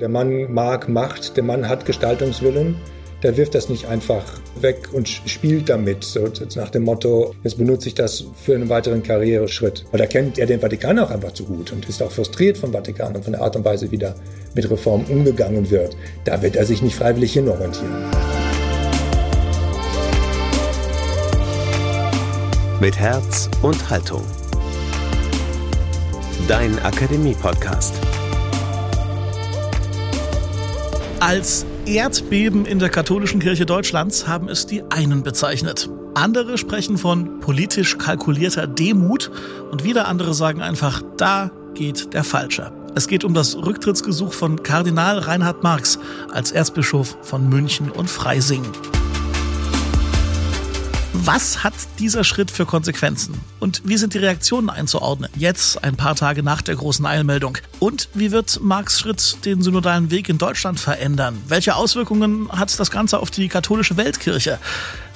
Der Mann mag Macht, der Mann hat Gestaltungswillen. Der wirft das nicht einfach weg und spielt damit, so nach dem Motto, jetzt benutze ich das für einen weiteren Karriereschritt. Weil da kennt er den Vatikan auch einfach zu gut und ist auch frustriert vom Vatikan und von der Art und Weise, wie da mit Reformen umgegangen wird. Da wird er sich nicht freiwillig hin orientieren. Mit Herz und Haltung. Dein Akademie-Podcast. Als Erdbeben in der katholischen Kirche Deutschlands haben es die einen bezeichnet. Andere sprechen von politisch kalkulierter Demut und wieder andere sagen einfach, da geht der Falsche. Es geht um das Rücktrittsgesuch von Kardinal Reinhard Marx als Erzbischof von München und Freising. Was hat dieser Schritt für Konsequenzen? Und wie sind die Reaktionen einzuordnen? Jetzt, ein paar Tage nach der großen Eilmeldung. Und wie wird Marx Schritt den synodalen Weg in Deutschland verändern? Welche Auswirkungen hat das Ganze auf die katholische Weltkirche?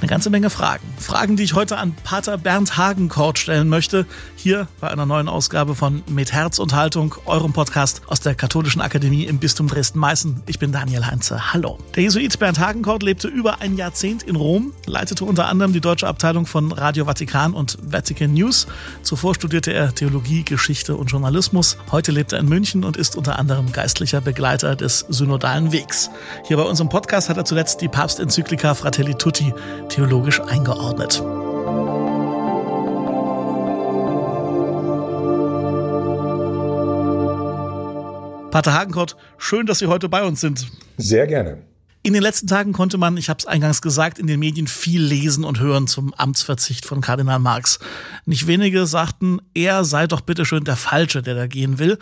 Eine ganze Menge Fragen. Fragen, die ich heute an Pater Bernd Hagenkort stellen möchte. Hier bei einer neuen Ausgabe von Mit Herz und Haltung, eurem Podcast aus der Katholischen Akademie im Bistum Dresden-Meißen. Ich bin Daniel Heinze. Hallo. Der Jesuit Bernd Hagenkort lebte über ein Jahrzehnt in Rom, leitete unter anderem die deutsche Abteilung von Radio Vatikan und Vatican News. Zuvor studierte er Theologie, Geschichte und Journalismus. Heute lebt er in München und ist unter anderem geistlicher Begleiter des Synodalen Wegs. Hier bei unserem Podcast hat er zuletzt die Papstenzyklika Fratelli Tutti theologisch eingeordnet. Pater Hagenkort, schön, dass Sie heute bei uns sind. Sehr gerne. In den letzten Tagen konnte man, ich habe es eingangs gesagt, in den Medien viel lesen und hören zum Amtsverzicht von Kardinal Marx. Nicht wenige sagten, er sei doch bitteschön der Falsche, der da gehen will.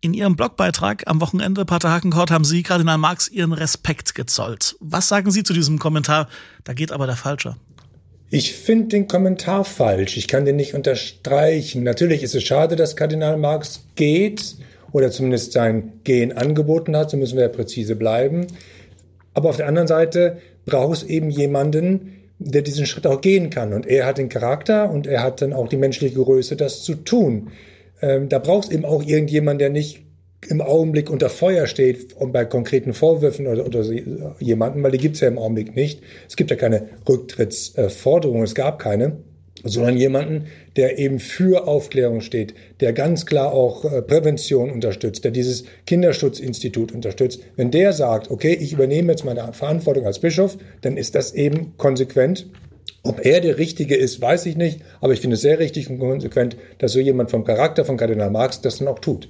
In Ihrem Blogbeitrag am Wochenende, Pater Hakenkort, haben Sie Kardinal Marx Ihren Respekt gezollt. Was sagen Sie zu diesem Kommentar? Da geht aber der Falsche. Ich finde den Kommentar falsch. Ich kann den nicht unterstreichen. Natürlich ist es schade, dass Kardinal Marx geht oder zumindest sein Gehen angeboten hat. So müssen wir ja präzise bleiben. Aber auf der anderen Seite braucht es eben jemanden, der diesen Schritt auch gehen kann. Und er hat den Charakter und er hat dann auch die menschliche Größe, das zu tun. Ähm, da braucht es eben auch irgendjemand, der nicht im Augenblick unter Feuer steht und bei konkreten Vorwürfen oder, oder jemanden, weil die gibt es ja im Augenblick nicht. Es gibt ja keine Rücktrittsforderungen, es gab keine, sondern jemanden, der eben für Aufklärung steht, der ganz klar auch äh, Prävention unterstützt, der dieses Kinderschutzinstitut unterstützt. Wenn der sagt, okay, ich übernehme jetzt meine Verantwortung als Bischof, dann ist das eben konsequent ob er der Richtige ist, weiß ich nicht, aber ich finde es sehr richtig und konsequent, dass so jemand vom Charakter von Kardinal Marx das dann auch tut.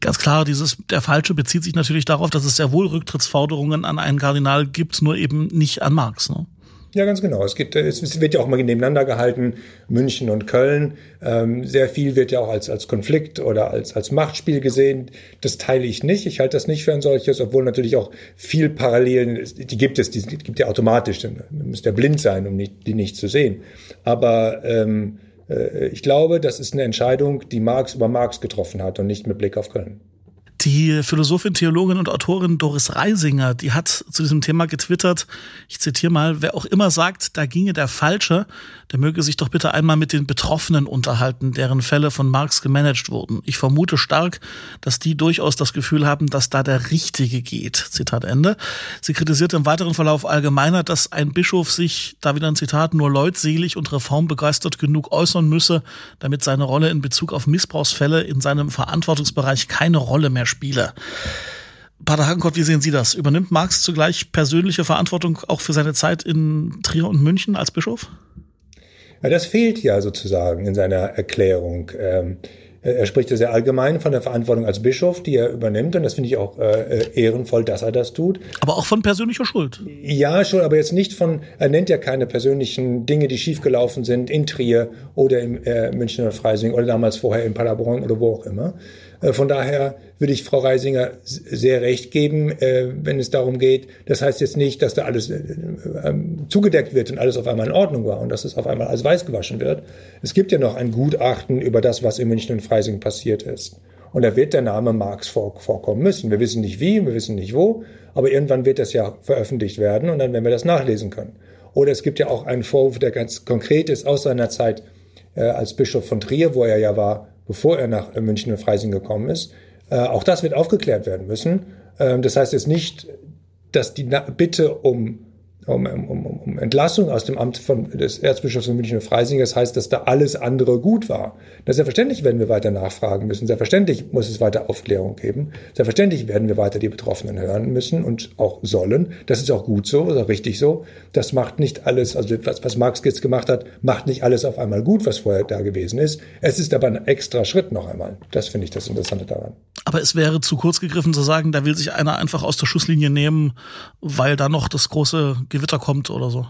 Ganz klar, dieses der Falsche bezieht sich natürlich darauf, dass es sehr wohl Rücktrittsforderungen an einen Kardinal gibt, nur eben nicht an Marx. Ne? Ja, ganz genau. Es, gibt, es wird ja auch mal nebeneinander gehalten, München und Köln. Ähm, sehr viel wird ja auch als, als Konflikt oder als, als Machtspiel gesehen. Das teile ich nicht. Ich halte das nicht für ein solches, obwohl natürlich auch viel Parallelen, die gibt es, die, die gibt ja automatisch. Man müsste ja blind sein, um nicht, die nicht zu sehen. Aber ähm, äh, ich glaube, das ist eine Entscheidung, die Marx über Marx getroffen hat und nicht mit Blick auf Köln. Die Philosophin, Theologin und Autorin Doris Reisinger, die hat zu diesem Thema getwittert, ich zitiere mal, wer auch immer sagt, da ginge der Falsche, der möge sich doch bitte einmal mit den Betroffenen unterhalten, deren Fälle von Marx gemanagt wurden. Ich vermute stark, dass die durchaus das Gefühl haben, dass da der Richtige geht. Zitat Ende. Sie kritisierte im weiteren Verlauf allgemeiner, dass ein Bischof sich, da wieder ein Zitat, nur leutselig und reformbegeistert genug äußern müsse, damit seine Rolle in Bezug auf Missbrauchsfälle in seinem Verantwortungsbereich keine Rolle mehr spiele. Pater Hagenkort, wie sehen Sie das? Übernimmt Marx zugleich persönliche Verantwortung auch für seine Zeit in Trier und München als Bischof? Ja, das fehlt ja sozusagen in seiner Erklärung. Ähm, er spricht ja sehr allgemein von der Verantwortung als Bischof, die er übernimmt, und das finde ich auch äh, äh, ehrenvoll, dass er das tut. Aber auch von persönlicher Schuld. Ja, schon, aber jetzt nicht von, er nennt ja keine persönlichen Dinge, die schiefgelaufen sind in Trier oder im äh, Münchner Freising oder damals vorher in Paderborn oder wo auch immer. Äh, von daher würde ich Frau Reisinger sehr recht geben, äh, wenn es darum geht. Das heißt jetzt nicht, dass da alles äh, ähm, zugedeckt wird und alles auf einmal in Ordnung war und dass es auf einmal als weiß gewaschen wird. Es gibt ja noch ein Gutachten über das, was in München und Freising passiert ist. Und da wird der Name Marx vorkommen müssen. Wir wissen nicht wie, wir wissen nicht wo, aber irgendwann wird das ja veröffentlicht werden und dann werden wir das nachlesen können. Oder es gibt ja auch einen Vorwurf, der ganz konkret ist aus seiner Zeit als Bischof von Trier, wo er ja war, bevor er nach München und Freising gekommen ist. Äh, auch das wird aufgeklärt werden müssen. Ähm, das heißt jetzt nicht, dass die Bitte um um, um, um Entlassung aus dem Amt von, des Erzbischofs von München und Freising. Das heißt, dass da alles andere gut war. Das selbstverständlich werden wir weiter nachfragen müssen. Selbstverständlich muss es weiter Aufklärung geben. Selbstverständlich werden wir weiter die Betroffenen hören müssen und auch sollen. Das ist auch gut so, ist auch richtig so. Das macht nicht alles, also was, was Marx jetzt gemacht hat, macht nicht alles auf einmal gut, was vorher da gewesen ist. Es ist aber ein extra Schritt noch einmal. Das finde ich das Interessante daran. Aber es wäre zu kurz gegriffen zu sagen, da will sich einer einfach aus der Schusslinie nehmen, weil da noch das große Gewitter kommt oder so.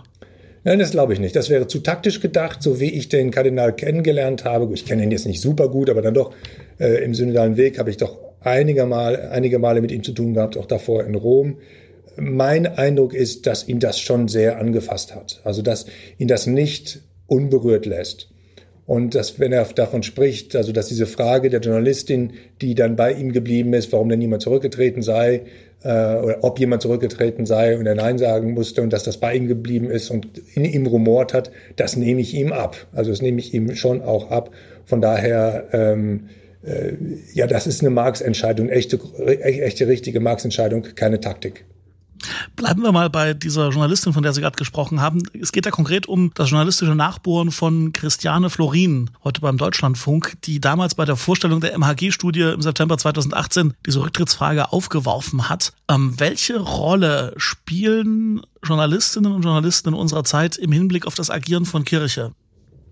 Nein, das glaube ich nicht. Das wäre zu taktisch gedacht, so wie ich den Kardinal kennengelernt habe. Ich kenne ihn jetzt nicht super gut, aber dann doch äh, im synodalen Weg habe ich doch einige, Mal, einige Male mit ihm zu tun gehabt, auch davor in Rom. Mein Eindruck ist, dass ihn das schon sehr angefasst hat. Also, dass ihn das nicht unberührt lässt. Und dass, wenn er davon spricht, also dass diese Frage der Journalistin, die dann bei ihm geblieben ist, warum denn niemand zurückgetreten sei, äh, oder ob jemand zurückgetreten sei und er Nein sagen musste und dass das bei ihm geblieben ist und in ihm rumort hat, das nehme ich ihm ab. Also das nehme ich ihm schon auch ab. Von daher, ähm, äh, ja, das ist eine Marx-Entscheidung, echte, echte richtige Marx-Entscheidung, keine Taktik. Bleiben wir mal bei dieser Journalistin, von der Sie gerade gesprochen haben. Es geht ja konkret um das journalistische Nachbohren von Christiane Florin, heute beim Deutschlandfunk, die damals bei der Vorstellung der MHG-Studie im September 2018 diese Rücktrittsfrage aufgeworfen hat. Ähm, welche Rolle spielen Journalistinnen und Journalisten in unserer Zeit im Hinblick auf das Agieren von Kirche?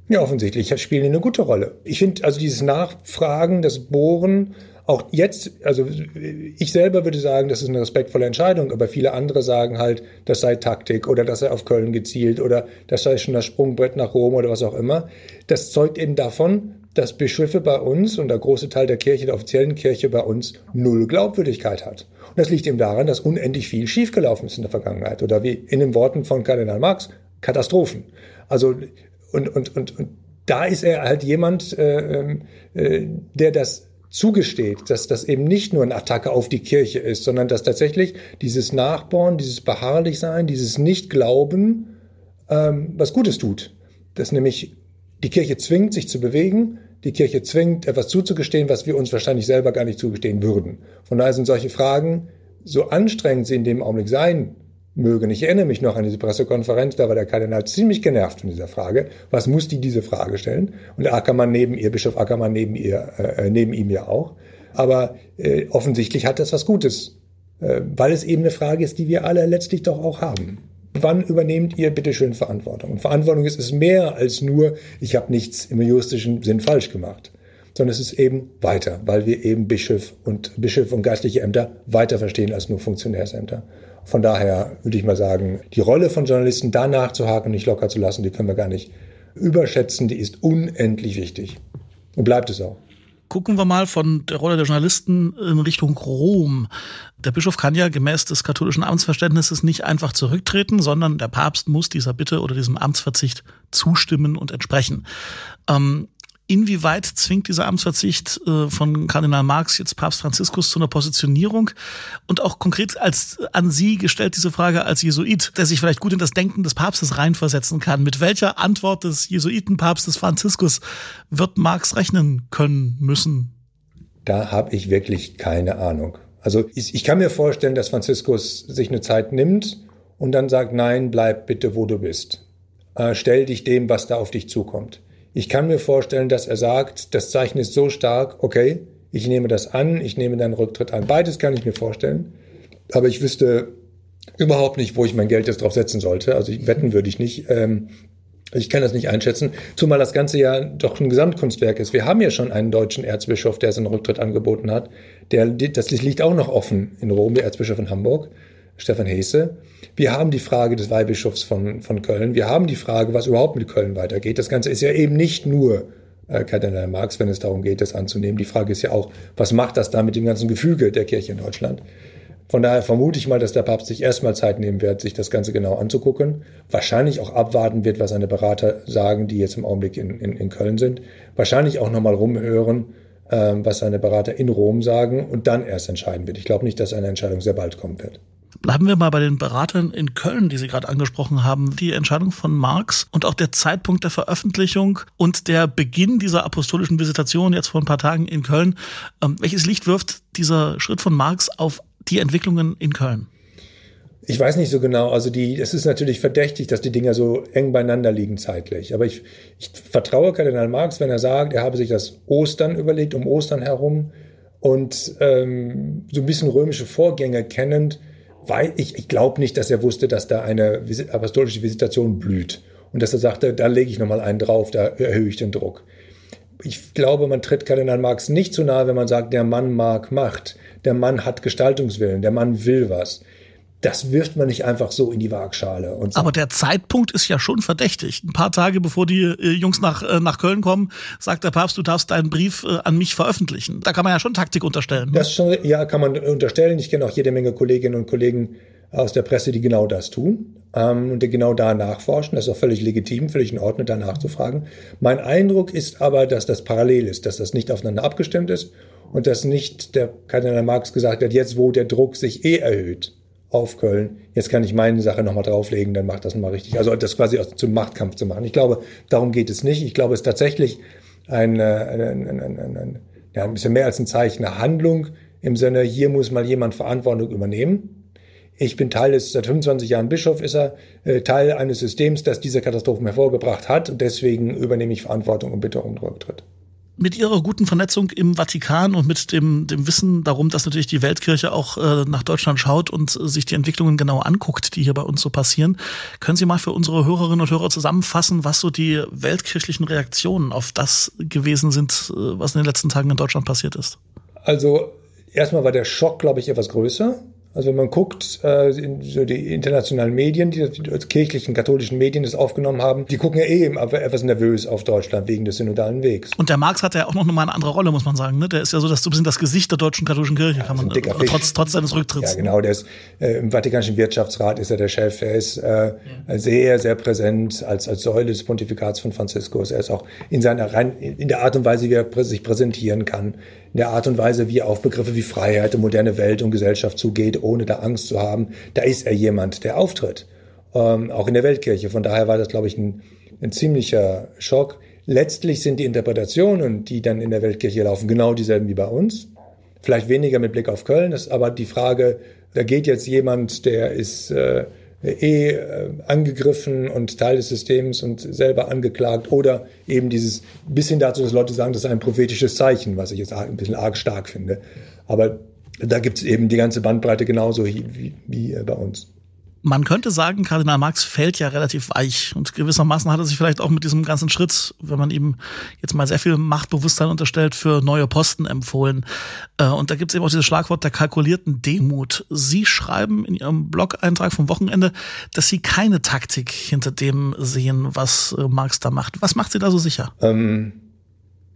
Ja, offensichtlich spielen die eine gute Rolle. Ich finde also dieses Nachfragen, das Bohren, auch jetzt, also ich selber würde sagen, das ist eine respektvolle Entscheidung, aber viele andere sagen halt, das sei Taktik oder das sei auf Köln gezielt oder das sei schon das Sprungbrett nach Rom oder was auch immer. Das zeugt eben davon, dass Bischöfe bei uns und der große Teil der Kirche, der offiziellen Kirche bei uns null Glaubwürdigkeit hat. Und das liegt eben daran, dass unendlich viel schiefgelaufen ist in der Vergangenheit oder wie in den Worten von Kardinal Marx, Katastrophen. Also und, und, und, und da ist er halt jemand, äh, ähm, äh, der das zugesteht, dass das eben nicht nur eine Attacke auf die Kirche ist, sondern dass tatsächlich dieses Nachbauen, dieses Beharrlichsein, dieses Nicht-Glauben ähm, was Gutes tut. Dass nämlich die Kirche zwingt, sich zu bewegen, die Kirche zwingt, etwas zuzugestehen, was wir uns wahrscheinlich selber gar nicht zugestehen würden. Von daher sind solche Fragen, so anstrengend sie in dem Augenblick sein mögen. Ich erinnere mich noch an diese Pressekonferenz, da war der Kardinal ziemlich genervt von dieser Frage. Was muss die diese Frage stellen? Und Ackermann neben ihr, Bischof Ackermann neben ihr, äh, neben ihm ja auch. Aber äh, offensichtlich hat das was Gutes, äh, weil es eben eine Frage ist, die wir alle letztlich doch auch haben. Wann übernehmt ihr bitte schön Verantwortung? Und Verantwortung ist es mehr als nur, ich habe nichts im juristischen Sinn falsch gemacht sondern es ist eben weiter, weil wir eben Bischof und Bischof und geistliche Ämter weiter verstehen als nur Funktionärsämter. Von daher würde ich mal sagen, die Rolle von Journalisten da nachzuhaken und nicht locker zu lassen, die können wir gar nicht überschätzen. Die ist unendlich wichtig. Und bleibt es auch. Gucken wir mal von der Rolle der Journalisten in Richtung Rom. Der Bischof kann ja gemäß des katholischen Amtsverständnisses nicht einfach zurücktreten, sondern der Papst muss dieser Bitte oder diesem Amtsverzicht zustimmen und entsprechen. Ähm, Inwieweit zwingt dieser Amtsverzicht äh, von Kardinal Marx jetzt Papst Franziskus zu einer Positionierung? Und auch konkret als an Sie gestellt diese Frage als Jesuit, der sich vielleicht gut in das Denken des Papstes reinversetzen kann. Mit welcher Antwort des Jesuitenpapstes Franziskus wird Marx rechnen können müssen? Da habe ich wirklich keine Ahnung. Also ich, ich kann mir vorstellen, dass Franziskus sich eine Zeit nimmt und dann sagt, nein, bleib bitte, wo du bist. Äh, stell dich dem, was da auf dich zukommt. Ich kann mir vorstellen, dass er sagt, das Zeichen ist so stark, okay, ich nehme das an, ich nehme deinen Rücktritt an. Beides kann ich mir vorstellen. Aber ich wüsste überhaupt nicht, wo ich mein Geld jetzt drauf setzen sollte. Also ich, wetten würde ich nicht. Ähm, ich kann das nicht einschätzen, zumal das Ganze ja doch ein Gesamtkunstwerk ist. Wir haben ja schon einen deutschen Erzbischof, der seinen Rücktritt angeboten hat. Der, das liegt auch noch offen in Rom, der Erzbischof in Hamburg. Stefan Hesse. Wir haben die Frage des Weihbischofs von, von Köln. Wir haben die Frage, was überhaupt mit Köln weitergeht. Das Ganze ist ja eben nicht nur äh, Kardinal Marx, wenn es darum geht, das anzunehmen. Die Frage ist ja auch, was macht das da mit dem ganzen Gefüge der Kirche in Deutschland? Von daher vermute ich mal, dass der Papst sich erstmal Zeit nehmen wird, sich das Ganze genau anzugucken. Wahrscheinlich auch abwarten wird, was seine Berater sagen, die jetzt im Augenblick in, in, in Köln sind. Wahrscheinlich auch nochmal rumhören, ähm, was seine Berater in Rom sagen und dann erst entscheiden wird. Ich glaube nicht, dass eine Entscheidung sehr bald kommen wird. Bleiben wir mal bei den Beratern in Köln, die Sie gerade angesprochen haben. Die Entscheidung von Marx und auch der Zeitpunkt der Veröffentlichung und der Beginn dieser apostolischen Visitation jetzt vor ein paar Tagen in Köln. Ähm, welches Licht wirft dieser Schritt von Marx auf die Entwicklungen in Köln? Ich weiß nicht so genau. Also die, es ist natürlich verdächtig, dass die Dinger so eng beieinander liegen zeitlich. Aber ich, ich vertraue Kardinal Marx, wenn er sagt, er habe sich das Ostern überlegt, um Ostern herum und ähm, so ein bisschen römische Vorgänge kennend, weil ich, ich glaube nicht, dass er wusste, dass da eine apostolische Visitation blüht und dass er sagte, da lege ich nochmal einen drauf, da erhöhe ich den Druck. Ich glaube, man tritt Kardinal Marx nicht zu nahe, wenn man sagt, der Mann mag Macht, der Mann hat Gestaltungswillen, der Mann will was das wirft man nicht einfach so in die Waagschale. Und so. Aber der Zeitpunkt ist ja schon verdächtig. Ein paar Tage bevor die äh, Jungs nach, äh, nach Köln kommen, sagt der Papst, du darfst deinen Brief äh, an mich veröffentlichen. Da kann man ja schon Taktik unterstellen. Ne? Das schon, ja, kann man unterstellen. Ich kenne auch jede Menge Kolleginnen und Kollegen aus der Presse, die genau das tun ähm, und die genau da nachforschen. Das ist auch völlig legitim, völlig in Ordnung, da nachzufragen. Mein Eindruck ist aber, dass das parallel ist, dass das nicht aufeinander abgestimmt ist und dass nicht der Kardinal Marx gesagt hat, jetzt wo der Druck sich eh erhöht, auf Köln. Jetzt kann ich meine Sache nochmal drauflegen, dann macht das nochmal richtig. Also das quasi zum Machtkampf zu machen. Ich glaube, darum geht es nicht. Ich glaube, es ist tatsächlich ein, ein, ein, ein, ein, ja, ein bisschen mehr als ein Zeichen, eine Handlung im Sinne, hier muss mal jemand Verantwortung übernehmen. Ich bin Teil des, seit 25 Jahren Bischof ist er, äh, Teil eines Systems, das diese Katastrophen hervorgebracht hat und deswegen übernehme ich Verantwortung und bitte um Rücktritt mit ihrer guten Vernetzung im Vatikan und mit dem, dem Wissen darum, dass natürlich die Weltkirche auch äh, nach Deutschland schaut und äh, sich die Entwicklungen genau anguckt, die hier bei uns so passieren, können Sie mal für unsere Hörerinnen und Hörer zusammenfassen, was so die weltkirchlichen Reaktionen auf das gewesen sind, äh, was in den letzten Tagen in Deutschland passiert ist? Also erstmal war der Schock, glaube ich, etwas größer. Also wenn man guckt, äh, in, so die internationalen Medien, die, die, kirchlichen, katholischen Medien das aufgenommen haben, die gucken ja eh etwas nervös auf Deutschland wegen des synodalen Wegs. Und der Marx hat ja auch noch mal eine andere Rolle, muss man sagen. Ne? Der ist ja so das, so ein bisschen das Gesicht der deutschen katholischen Kirche, ja, kann man, äh, trotz, trotz seines Rücktritts. Ja, genau. Der ist, äh, Im Vatikanischen Wirtschaftsrat ist er der Chef. Er ist äh, ja. sehr, sehr präsent als, als Säule des Pontifikats von Franziskus. Er ist auch in seiner rein, in der Art und Weise, wie er sich präsentieren kann, in der Art und Weise, wie er auf Begriffe wie Freiheit und moderne Welt und Gesellschaft zugeht, ohne da Angst zu haben, da ist er jemand, der auftritt. Ähm, auch in der Weltkirche. Von daher war das, glaube ich, ein, ein ziemlicher Schock. Letztlich sind die Interpretationen, die dann in der Weltkirche laufen, genau dieselben wie bei uns. Vielleicht weniger mit Blick auf Köln, das ist aber die Frage, da geht jetzt jemand, der ist äh, eh äh, angegriffen und Teil des Systems und selber angeklagt oder eben dieses bis hin dazu, dass Leute sagen, das ist ein prophetisches Zeichen, was ich jetzt ein bisschen arg stark finde. Aber da gibt es eben die ganze Bandbreite genauso wie, wie, wie bei uns. Man könnte sagen, Kardinal Marx fällt ja relativ weich und gewissermaßen hat er sich vielleicht auch mit diesem ganzen Schritt, wenn man ihm jetzt mal sehr viel Machtbewusstsein unterstellt, für neue Posten empfohlen. Äh, und da gibt es eben auch dieses Schlagwort der kalkulierten Demut. Sie schreiben in Ihrem Blog-Eintrag vom Wochenende, dass Sie keine Taktik hinter dem sehen, was äh, Marx da macht. Was macht Sie da so sicher? Ähm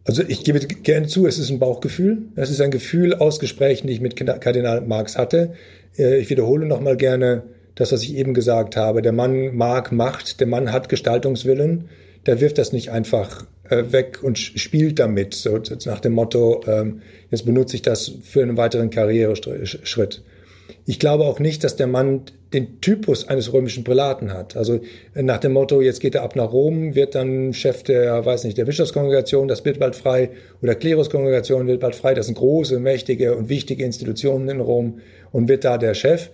also ich gebe gerne zu, es ist ein Bauchgefühl. Es ist ein Gefühl aus Gesprächen, die ich mit Kardinal Marx hatte. Äh, ich wiederhole nochmal gerne, das, was ich eben gesagt habe. Der Mann mag Macht, der Mann hat Gestaltungswillen, der wirft das nicht einfach äh, weg und spielt damit, so nach dem Motto, ähm, jetzt benutze ich das für einen weiteren Karriereschritt. Ich glaube auch nicht, dass der Mann den Typus eines römischen Prälaten hat. Also äh, nach dem Motto, jetzt geht er ab nach Rom, wird dann Chef der, weiß nicht, der Bischofskongregation, das wird bald frei, oder Kleruskongregation wird bald frei. Das sind große, mächtige und wichtige Institutionen in Rom und wird da der Chef.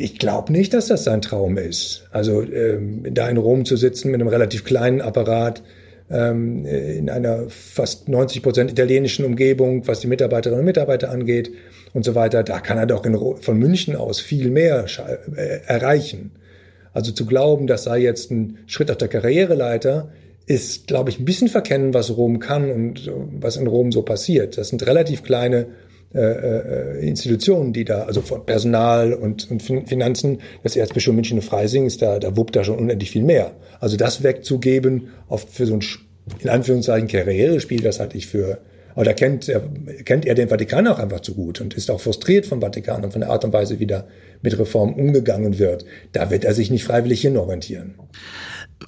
Ich glaube nicht, dass das sein Traum ist. Also ähm, da in Rom zu sitzen mit einem relativ kleinen Apparat, ähm, in einer fast 90 Prozent italienischen Umgebung, was die Mitarbeiterinnen und Mitarbeiter angeht und so weiter, da kann er doch in, von München aus viel mehr äh, erreichen. Also zu glauben, das sei jetzt ein Schritt auf der Karriereleiter, ist, glaube ich, ein bisschen verkennen, was Rom kann und was in Rom so passiert. Das sind relativ kleine äh, äh, Institutionen, die da, also von Personal und, und Finanzen, das Erzbischof München und Freising ist da, da wuppt da schon unendlich viel mehr. Also das wegzugeben, oft für so ein, in Anführungszeichen, Karrierespiel, das halte ich für, da kennt er, kennt er den Vatikan auch einfach zu gut und ist auch frustriert vom Vatikan und von der Art und Weise, wie da mit Reformen umgegangen wird. Da wird er sich nicht freiwillig hin orientieren.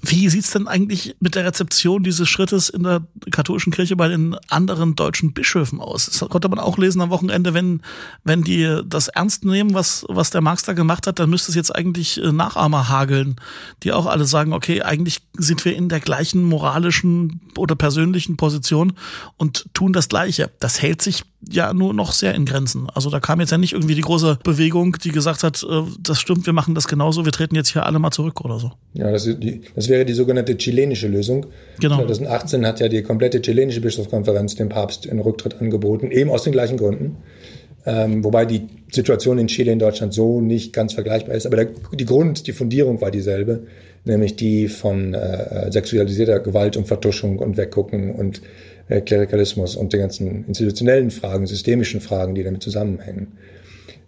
Wie sieht's denn eigentlich mit der Rezeption dieses Schrittes in der katholischen Kirche bei den anderen deutschen Bischöfen aus? Das konnte man auch lesen am Wochenende, wenn, wenn die das ernst nehmen, was, was der Marx da gemacht hat, dann müsste es jetzt eigentlich äh, Nachahmer hageln, die auch alle sagen, okay, eigentlich sind wir in der gleichen moralischen oder persönlichen Position und tun das Gleiche. Das hält sich ja nur noch sehr in Grenzen. Also da kam jetzt ja nicht irgendwie die große Bewegung, die gesagt hat, äh, das stimmt, wir machen das genauso, wir treten jetzt hier alle mal zurück oder so. Ja, das, die, das wäre die sogenannte chilenische Lösung. Genau. 2018 hat ja die komplette chilenische Bischofskonferenz dem Papst einen Rücktritt angeboten, eben aus den gleichen Gründen. Ähm, wobei die Situation in Chile in Deutschland so nicht ganz vergleichbar ist. Aber der, die Grund, die Fundierung war dieselbe, nämlich die von äh, sexualisierter Gewalt und Vertuschung und Weggucken und äh, Klerikalismus und den ganzen institutionellen Fragen, systemischen Fragen, die damit zusammenhängen.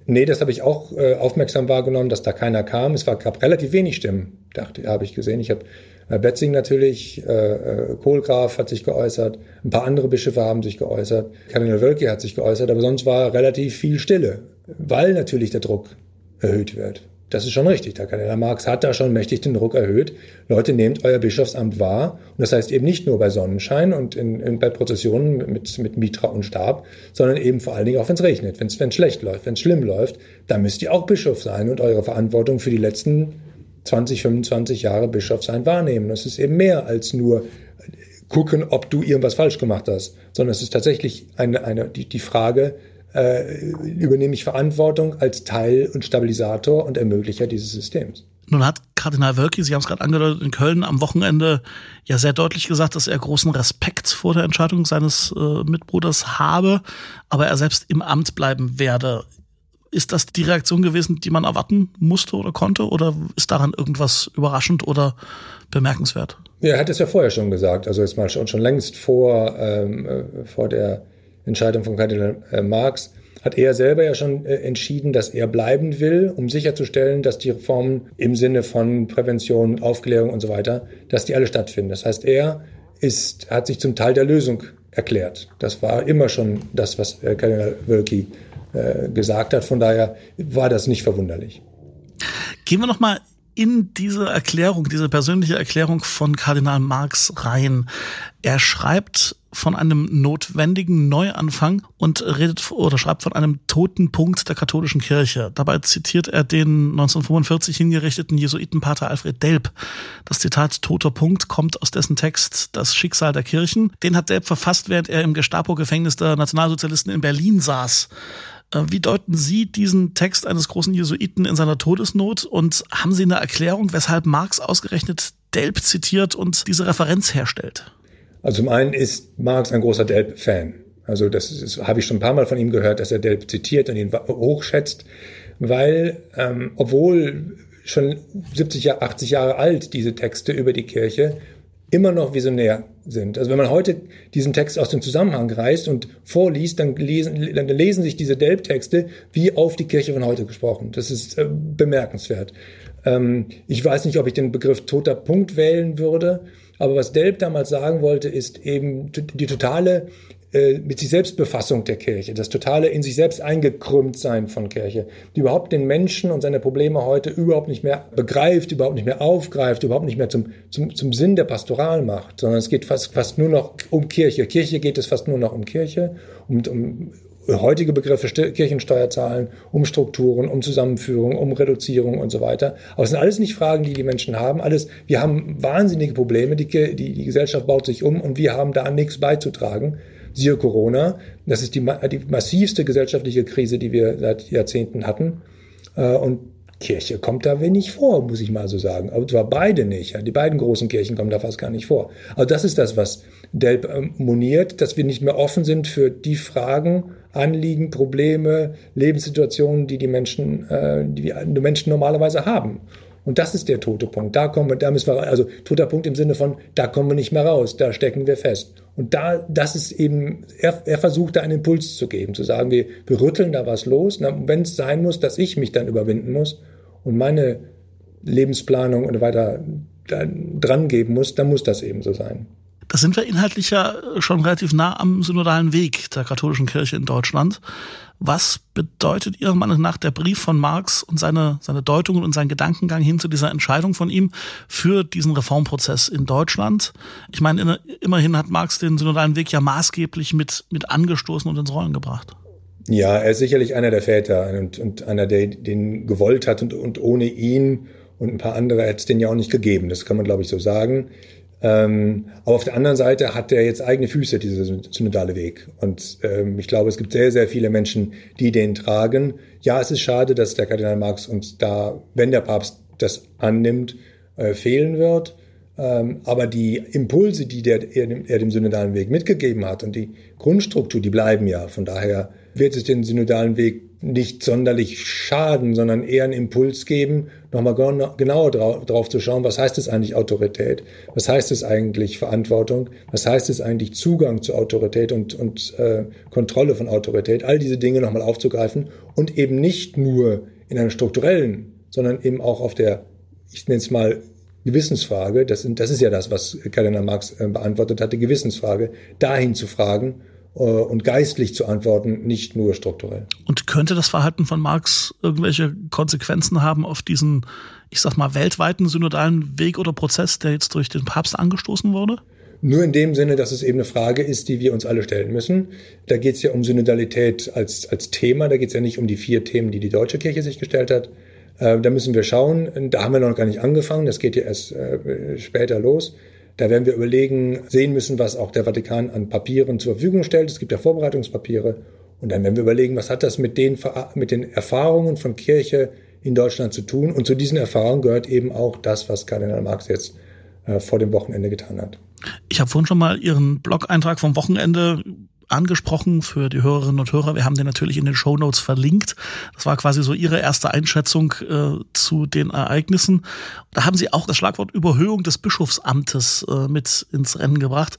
Nee, das habe ich auch äh, aufmerksam wahrgenommen, dass da keiner kam. Es war, gab relativ wenig Stimmen, dachte, habe ich gesehen. Ich habe äh, Betzing natürlich, äh, äh, Kohlgraf hat sich geäußert, ein paar andere Bischöfe haben sich geäußert, Kardinal Wölke hat sich geäußert, aber sonst war relativ viel Stille, weil natürlich der Druck erhöht wird. Das ist schon richtig. Der Kardinal Marx hat da schon mächtig den Druck erhöht. Leute, nehmt euer Bischofsamt wahr. Und das heißt eben nicht nur bei Sonnenschein und in, in, bei Prozessionen mit, mit Mitra und Stab, sondern eben vor allen Dingen auch, wenn es regnet, wenn es schlecht läuft, wenn es schlimm läuft. Da müsst ihr auch Bischof sein und eure Verantwortung für die letzten 20, 25 Jahre Bischof sein wahrnehmen. Das ist eben mehr als nur gucken, ob du irgendwas falsch gemacht hast, sondern es ist tatsächlich eine, eine, die, die Frage, äh, übernehme ich Verantwortung als Teil und Stabilisator und Ermöglicher dieses Systems. Nun hat Kardinal Wölki, Sie haben es gerade angedeutet, in Köln am Wochenende ja sehr deutlich gesagt, dass er großen Respekt vor der Entscheidung seines äh, Mitbruders habe, aber er selbst im Amt bleiben werde. Ist das die Reaktion gewesen, die man erwarten musste oder konnte? Oder ist daran irgendwas überraschend oder bemerkenswert? Ja, er hat es ja vorher schon gesagt, also jetzt mal schon, schon längst vor, ähm, äh, vor der Entscheidung von Kardinal äh, Marx, hat er selber ja schon äh, entschieden, dass er bleiben will, um sicherzustellen, dass die Reformen im Sinne von Prävention, Aufklärung und so weiter, dass die alle stattfinden. Das heißt, er ist, hat sich zum Teil der Lösung erklärt. Das war immer schon das, was äh, Kardinal Wölki gesagt hat. Von daher war das nicht verwunderlich. Gehen wir noch mal in diese Erklärung, diese persönliche Erklärung von Kardinal Marx rein. Er schreibt von einem notwendigen Neuanfang und redet oder schreibt von einem toten Punkt der katholischen Kirche. Dabei zitiert er den 1945 hingerichteten Jesuitenpater Alfred Delp. Das Zitat toter Punkt kommt aus dessen Text Das Schicksal der Kirchen. Den hat Delp verfasst, während er im Gestapo-Gefängnis der Nationalsozialisten in Berlin saß. Äh, wie deuten Sie diesen Text eines großen Jesuiten in seiner Todesnot und haben Sie eine Erklärung, weshalb Marx ausgerechnet Delp zitiert und diese Referenz herstellt? Also zum einen ist Marx ein großer Delp-Fan. Also das habe ich schon ein paar Mal von ihm gehört, dass er Delp zitiert und ihn hochschätzt, weil ähm, obwohl schon 70, 80 Jahre alt diese Texte über die Kirche immer noch visionär sind. Also wenn man heute diesen Text aus dem Zusammenhang reißt und vorliest, dann lesen, dann lesen sich diese Delp-Texte wie auf die Kirche von heute gesprochen. Das ist äh, bemerkenswert. Ähm, ich weiß nicht, ob ich den Begriff toter Punkt wählen würde, aber was Delp damals sagen wollte, ist eben die totale äh, mit sich selbst Befassung der Kirche, das totale in sich selbst eingekrümmt sein von Kirche, die überhaupt den Menschen und seine Probleme heute überhaupt nicht mehr begreift, überhaupt nicht mehr aufgreift, überhaupt nicht mehr zum, zum, zum Sinn der Pastoral macht, sondern es geht fast, fast nur noch um Kirche. Kirche geht es fast nur noch um Kirche, um, um heutige Begriffe Kirchensteuerzahlen, um Strukturen, um Zusammenführung, um Reduzierung und so weiter. Aber es sind alles nicht Fragen, die die Menschen haben. Alles, wir haben wahnsinnige Probleme. Die, die, die Gesellschaft baut sich um und wir haben da nichts beizutragen. Siehe Corona. Das ist die, die massivste gesellschaftliche Krise, die wir seit Jahrzehnten hatten. Äh, und Kirche kommt da wenig vor, muss ich mal so sagen. Aber zwar beide nicht. Die beiden großen Kirchen kommen da fast gar nicht vor. Also das ist das, was Delp ähm, moniert, dass wir nicht mehr offen sind für die Fragen, Anliegen, Probleme, Lebenssituationen, die die Menschen, äh, die die Menschen normalerweise haben. Und das ist der tote Punkt. Da kommen wir, da müssen wir, also toter Punkt im Sinne von, da kommen wir nicht mehr raus, da stecken wir fest. Und da, das ist eben, er, er versucht da einen Impuls zu geben, zu sagen, wir, wir rütteln da was los. Wenn es sein muss, dass ich mich dann überwinden muss und meine Lebensplanung und weiter dran geben muss, dann muss das eben so sein. Da sind wir inhaltlich ja schon relativ nah am synodalen Weg der katholischen Kirche in Deutschland. Was bedeutet Ihrer Meinung nach der Brief von Marx und seine, seine Deutungen und sein Gedankengang hin zu dieser Entscheidung von ihm für diesen Reformprozess in Deutschland? Ich meine, immerhin hat Marx den synodalen Weg ja maßgeblich mit, mit angestoßen und ins Rollen gebracht. Ja, er ist sicherlich einer der Väter und, und einer, der den gewollt hat und, und ohne ihn und ein paar andere hätte es den ja auch nicht gegeben. Das kann man, glaube ich, so sagen. Ähm, aber auf der anderen Seite hat er jetzt eigene Füße, dieser synodale Weg. Und ähm, ich glaube, es gibt sehr, sehr viele Menschen, die den tragen. Ja, es ist schade, dass der Kardinal Marx uns da, wenn der Papst das annimmt, äh, fehlen wird. Ähm, aber die Impulse, die der, er, er dem synodalen Weg mitgegeben hat und die Grundstruktur, die bleiben ja. Von daher wird es den synodalen Weg nicht sonderlich schaden, sondern eher einen Impuls geben, nochmal genauer drauf zu schauen, was heißt es eigentlich Autorität? Was heißt es eigentlich Verantwortung? Was heißt es eigentlich Zugang zu Autorität und, und äh, Kontrolle von Autorität? All diese Dinge nochmal aufzugreifen und eben nicht nur in einer strukturellen, sondern eben auch auf der, ich nenne es mal, Gewissensfrage, das, das ist ja das, was Kardinal Marx äh, beantwortet hatte, Gewissensfrage, dahin zu fragen und geistlich zu antworten, nicht nur strukturell. Und könnte das Verhalten von Marx irgendwelche Konsequenzen haben auf diesen, ich sag mal, weltweiten synodalen Weg oder Prozess, der jetzt durch den Papst angestoßen wurde? Nur in dem Sinne, dass es eben eine Frage ist, die wir uns alle stellen müssen. Da geht es ja um Synodalität als, als Thema. Da geht es ja nicht um die vier Themen, die die deutsche Kirche sich gestellt hat. Äh, da müssen wir schauen. Da haben wir noch gar nicht angefangen. Das geht ja erst äh, später los. Da werden wir überlegen, sehen müssen, was auch der Vatikan an Papieren zur Verfügung stellt. Es gibt ja Vorbereitungspapiere. Und dann werden wir überlegen, was hat das mit den, mit den Erfahrungen von Kirche in Deutschland zu tun. Und zu diesen Erfahrungen gehört eben auch das, was Kardinal Marx jetzt äh, vor dem Wochenende getan hat. Ich habe vorhin schon mal Ihren Blog-Eintrag vom Wochenende angesprochen für die Hörerinnen und Hörer. Wir haben den natürlich in den Show Notes verlinkt. Das war quasi so Ihre erste Einschätzung äh, zu den Ereignissen. Da haben Sie auch das Schlagwort Überhöhung des Bischofsamtes äh, mit ins Rennen gebracht.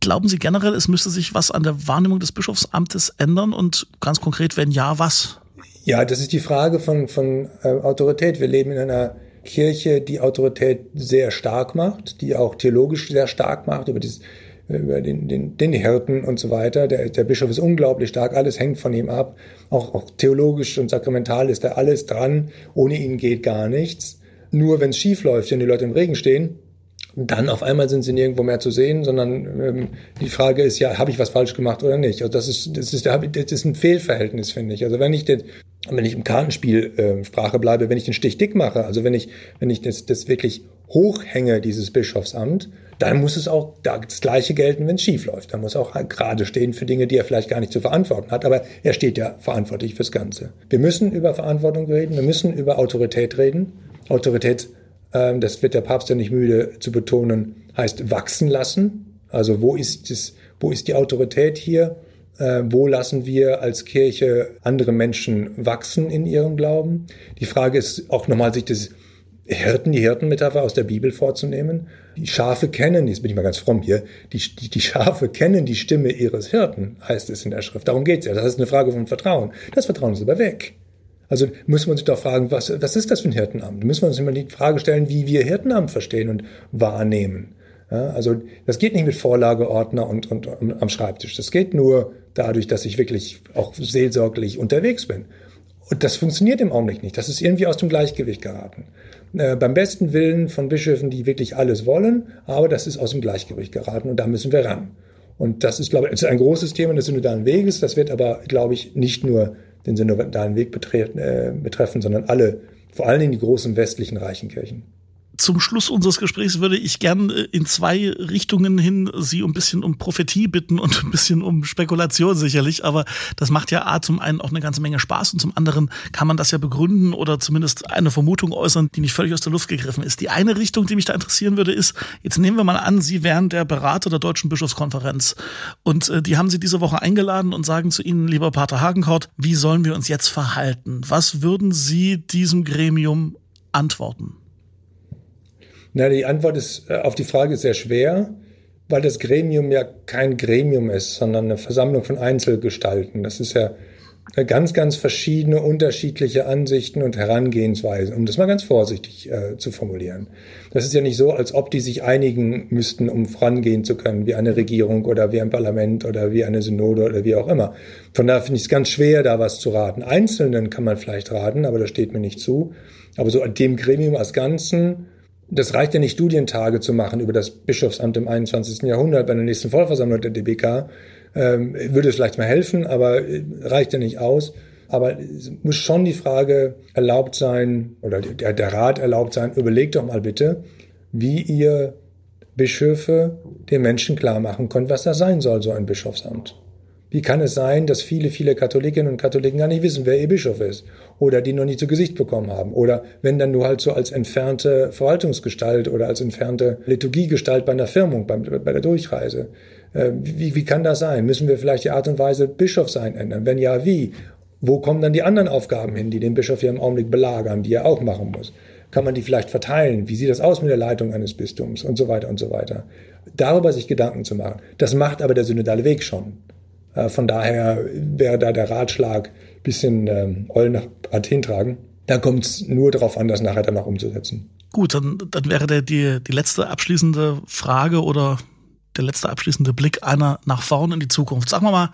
Glauben Sie generell, es müsste sich was an der Wahrnehmung des Bischofsamtes ändern und ganz konkret, wenn ja, was? Ja, das ist die Frage von, von äh, Autorität. Wir leben in einer Kirche, die Autorität sehr stark macht, die auch theologisch sehr stark macht, über dieses über den, den, den Hirten und so weiter. Der, der Bischof ist unglaublich stark, alles hängt von ihm ab. Auch, auch theologisch und sakramental ist da alles dran. Ohne ihn geht gar nichts. Nur wenn es schief läuft, wenn die Leute im Regen stehen, dann auf einmal sind sie nirgendwo mehr zu sehen, sondern ähm, die Frage ist ja, habe ich was falsch gemacht oder nicht? Also das ist, das ist, das ist ein Fehlverhältnis, finde ich. Also wenn ich den, wenn ich im Kartenspiel äh, Sprache bleibe, wenn ich den Stich dick mache, also wenn ich, wenn ich das, das wirklich hochhänge, dieses Bischofsamt, dann muss es auch das Gleiche gelten, wenn es schief läuft. Dann muss auch gerade stehen für Dinge, die er vielleicht gar nicht zu verantworten hat. Aber er steht ja verantwortlich fürs Ganze. Wir müssen über Verantwortung reden, wir müssen über Autorität reden. Autorität, ähm, das wird der Papst ja nicht müde zu betonen, heißt wachsen lassen. Also wo ist, das, wo ist die Autorität hier? Äh, wo lassen wir als Kirche andere Menschen wachsen in ihrem Glauben? Die Frage ist auch nochmal, sich das Hirten, die Hirtenmetapher aus der Bibel vorzunehmen. Die Schafe kennen, jetzt bin ich mal ganz fromm hier, die, die, die Schafe kennen die Stimme ihres Hirten, heißt es in der Schrift. Darum geht's ja. Das ist eine Frage von Vertrauen. Das Vertrauen ist aber weg. Also müssen wir uns doch fragen, was, was ist das für ein Hirtenamt? Müssen wir uns immer die Frage stellen, wie wir Hirtenamt verstehen und wahrnehmen. Ja, also das geht nicht mit Vorlageordner und, und, und am Schreibtisch. Das geht nur dadurch, dass ich wirklich auch seelsorglich unterwegs bin. Und das funktioniert im Augenblick nicht. Das ist irgendwie aus dem Gleichgewicht geraten. Äh, beim besten Willen von Bischöfen, die wirklich alles wollen, aber das ist aus dem Gleichgewicht geraten und da müssen wir ran. Und das ist, glaube ich, ein großes Thema des synodalen Weges. Das wird aber, glaube ich, nicht nur den synodalen Weg äh, betreffen, sondern alle, vor allen Dingen die großen westlichen reichen Kirchen zum Schluss unseres Gesprächs würde ich gern äh, in zwei Richtungen hin Sie ein bisschen um Prophetie bitten und ein bisschen um Spekulation sicherlich. Aber das macht ja A zum einen auch eine ganze Menge Spaß und zum anderen kann man das ja begründen oder zumindest eine Vermutung äußern, die nicht völlig aus der Luft gegriffen ist. Die eine Richtung, die mich da interessieren würde, ist, jetzt nehmen wir mal an, Sie wären der Berater der Deutschen Bischofskonferenz und äh, die haben Sie diese Woche eingeladen und sagen zu Ihnen, lieber Pater Hagenkort, wie sollen wir uns jetzt verhalten? Was würden Sie diesem Gremium antworten? Na, die Antwort ist, äh, auf die Frage ist sehr schwer, weil das Gremium ja kein Gremium ist, sondern eine Versammlung von Einzelgestalten. Das ist ja ganz, ganz verschiedene, unterschiedliche Ansichten und Herangehensweisen, um das mal ganz vorsichtig äh, zu formulieren. Das ist ja nicht so, als ob die sich einigen müssten, um vorangehen zu können, wie eine Regierung oder wie ein Parlament oder wie eine Synode oder wie auch immer. Von daher finde ich es ganz schwer, da was zu raten. Einzelnen kann man vielleicht raten, aber das steht mir nicht zu. Aber so dem Gremium als Ganzen, das reicht ja nicht, Studientage zu machen über das Bischofsamt im 21. Jahrhundert bei der nächsten Vollversammlung der DBK. Ähm, würde es vielleicht mal helfen, aber äh, reicht ja nicht aus. Aber es muss schon die Frage erlaubt sein, oder der, der Rat erlaubt sein, überlegt doch mal bitte, wie ihr Bischöfe den Menschen klar machen konnten, was das sein soll, so ein Bischofsamt. Wie kann es sein, dass viele, viele Katholikinnen und Katholiken gar nicht wissen, wer ihr Bischof ist? Oder die noch nie zu Gesicht bekommen haben? Oder wenn dann nur halt so als entfernte Verwaltungsgestalt oder als entfernte Liturgiegestalt bei einer Firmung, bei, bei der Durchreise. Äh, wie, wie kann das sein? Müssen wir vielleicht die Art und Weise Bischof sein ändern? Wenn ja, wie? Wo kommen dann die anderen Aufgaben hin, die den Bischof hier im Augenblick belagern, die er auch machen muss? Kann man die vielleicht verteilen? Wie sieht das aus mit der Leitung eines Bistums? Und so weiter und so weiter. Darüber sich Gedanken zu machen. Das macht aber der synodale Weg schon. Äh, von daher wäre da der Ratschlag, bisschen ähm, Eulen nach Athen tragen. Da kommt es nur darauf an, das nachher dann auch umzusetzen. Gut, dann, dann wäre der, die, die letzte abschließende Frage oder der letzte abschließende Blick einer nach vorn in die Zukunft. Sagen wir mal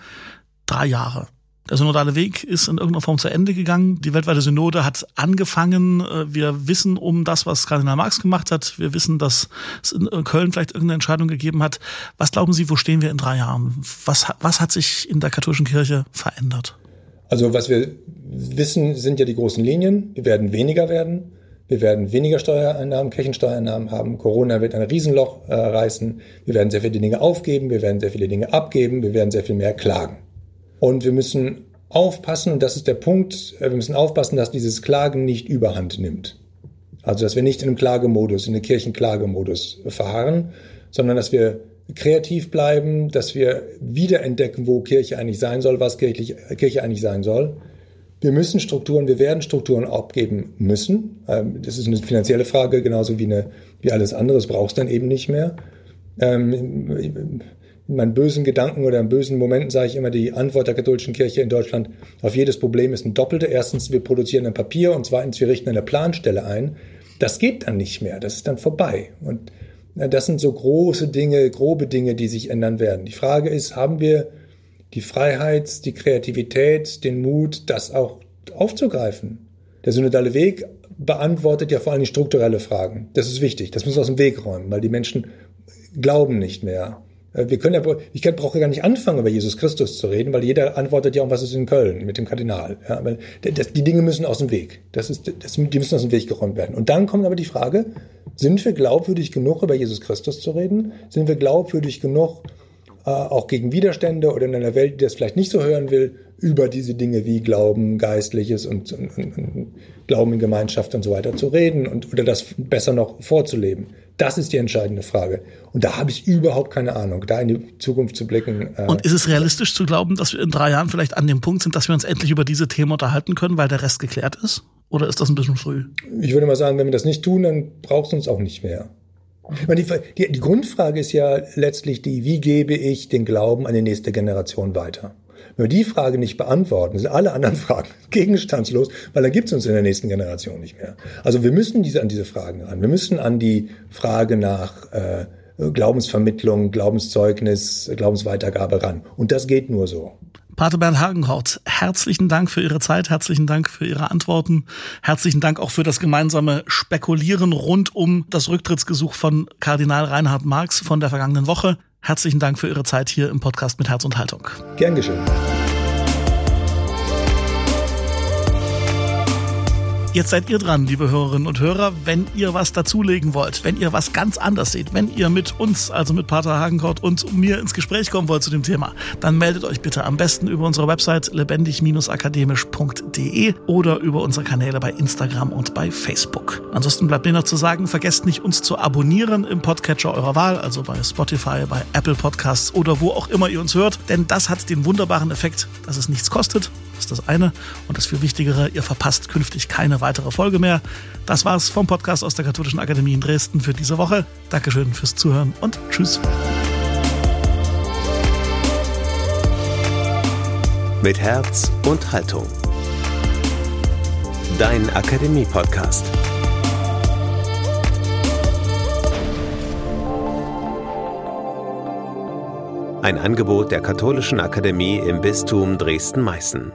drei Jahre. Der synodale Weg ist in irgendeiner Form zu Ende gegangen. Die weltweite Synode hat angefangen. Äh, wir wissen um das, was Kardinal Marx gemacht hat. Wir wissen, dass es in Köln vielleicht irgendeine Entscheidung gegeben hat. Was glauben Sie, wo stehen wir in drei Jahren? Was, was hat sich in der katholischen Kirche verändert? Also was wir wissen, sind ja die großen Linien. Wir werden weniger werden. Wir werden weniger Steuereinnahmen, Kirchensteuereinnahmen haben. Corona wird ein Riesenloch äh, reißen. Wir werden sehr viele Dinge aufgeben. Wir werden sehr viele Dinge abgeben. Wir werden sehr viel mehr klagen. Und wir müssen aufpassen, und das ist der Punkt, äh, wir müssen aufpassen, dass dieses Klagen nicht überhand nimmt. Also, dass wir nicht in einem Klagemodus, in einem Kirchenklagemodus verharren, sondern dass wir kreativ bleiben, dass wir wiederentdecken, wo Kirche eigentlich sein soll, was kirchlich, Kirche eigentlich sein soll. Wir müssen Strukturen, wir werden Strukturen abgeben müssen. Ähm, das ist eine finanzielle Frage, genauso wie, eine, wie alles andere. Das brauchst dann eben nicht mehr. In meinen bösen Gedanken oder in bösen Momenten sage ich immer, die Antwort der katholischen Kirche in Deutschland auf jedes Problem ist ein doppelte. Erstens, wir produzieren ein Papier und zweitens, wir richten eine Planstelle ein. Das geht dann nicht mehr, das ist dann vorbei. Und das sind so große Dinge, grobe Dinge, die sich ändern werden. Die Frage ist, haben wir die Freiheit, die Kreativität, den Mut, das auch aufzugreifen? Der synodale Weg beantwortet ja vor allem strukturelle Fragen. Das ist wichtig. Das wir aus dem Weg räumen, weil die Menschen glauben nicht mehr. Äh, wir können ja, ich brauche gar nicht anfangen, über Jesus Christus zu reden, weil jeder antwortet ja um was ist in Köln mit dem Kardinal. Ja, weil das, die Dinge müssen aus dem Weg. Das ist, das, die müssen aus dem Weg geräumt werden. Und dann kommt aber die Frage, sind wir glaubwürdig genug, über Jesus Christus zu reden? Sind wir glaubwürdig genug, äh, auch gegen Widerstände oder in einer Welt, die das vielleicht nicht so hören will, über diese Dinge wie Glauben, Geistliches und, und, und Glauben in Gemeinschaft und so weiter zu reden und oder das besser noch vorzuleben. Das ist die entscheidende Frage. Und da habe ich überhaupt keine Ahnung, da in die Zukunft zu blicken. Äh und ist es realistisch zu glauben, dass wir in drei Jahren vielleicht an dem Punkt sind, dass wir uns endlich über diese Themen unterhalten können, weil der Rest geklärt ist? Oder ist das ein bisschen früh? Ich würde mal sagen, wenn wir das nicht tun, dann braucht es uns auch nicht mehr. Die, die, die Grundfrage ist ja letztlich die, wie gebe ich den Glauben an die nächste Generation weiter? Wenn wir die Frage nicht beantworten, sind alle anderen Fragen gegenstandslos, weil dann gibt es uns in der nächsten Generation nicht mehr. Also wir müssen diese, an diese Fragen ran. Wir müssen an die Frage nach äh, Glaubensvermittlung, Glaubenszeugnis, Glaubensweitergabe ran. Und das geht nur so. Pater Bernd Hagenhort, herzlichen Dank für Ihre Zeit, herzlichen Dank für Ihre Antworten, herzlichen Dank auch für das gemeinsame Spekulieren rund um das Rücktrittsgesuch von Kardinal Reinhard Marx von der vergangenen Woche. Herzlichen Dank für Ihre Zeit hier im Podcast mit Herz und Haltung. Gern geschehen. Jetzt seid ihr dran, liebe Hörerinnen und Hörer, wenn ihr was dazulegen wollt, wenn ihr was ganz anders seht, wenn ihr mit uns, also mit Pater Hagenkort und mir ins Gespräch kommen wollt zu dem Thema, dann meldet euch bitte am besten über unsere Website lebendig-akademisch.de oder über unsere Kanäle bei Instagram und bei Facebook. Ansonsten bleibt mir noch zu sagen, vergesst nicht, uns zu abonnieren im Podcatcher eurer Wahl, also bei Spotify, bei Apple Podcasts oder wo auch immer ihr uns hört, denn das hat den wunderbaren Effekt, dass es nichts kostet ist das eine. Und das viel Wichtigere, ihr verpasst künftig keine weitere Folge mehr. Das war's vom Podcast aus der Katholischen Akademie in Dresden für diese Woche. Dankeschön fürs Zuhören und tschüss. Mit Herz und Haltung. Dein Akademie-Podcast. Ein Angebot der Katholischen Akademie im Bistum Dresden-Meißen.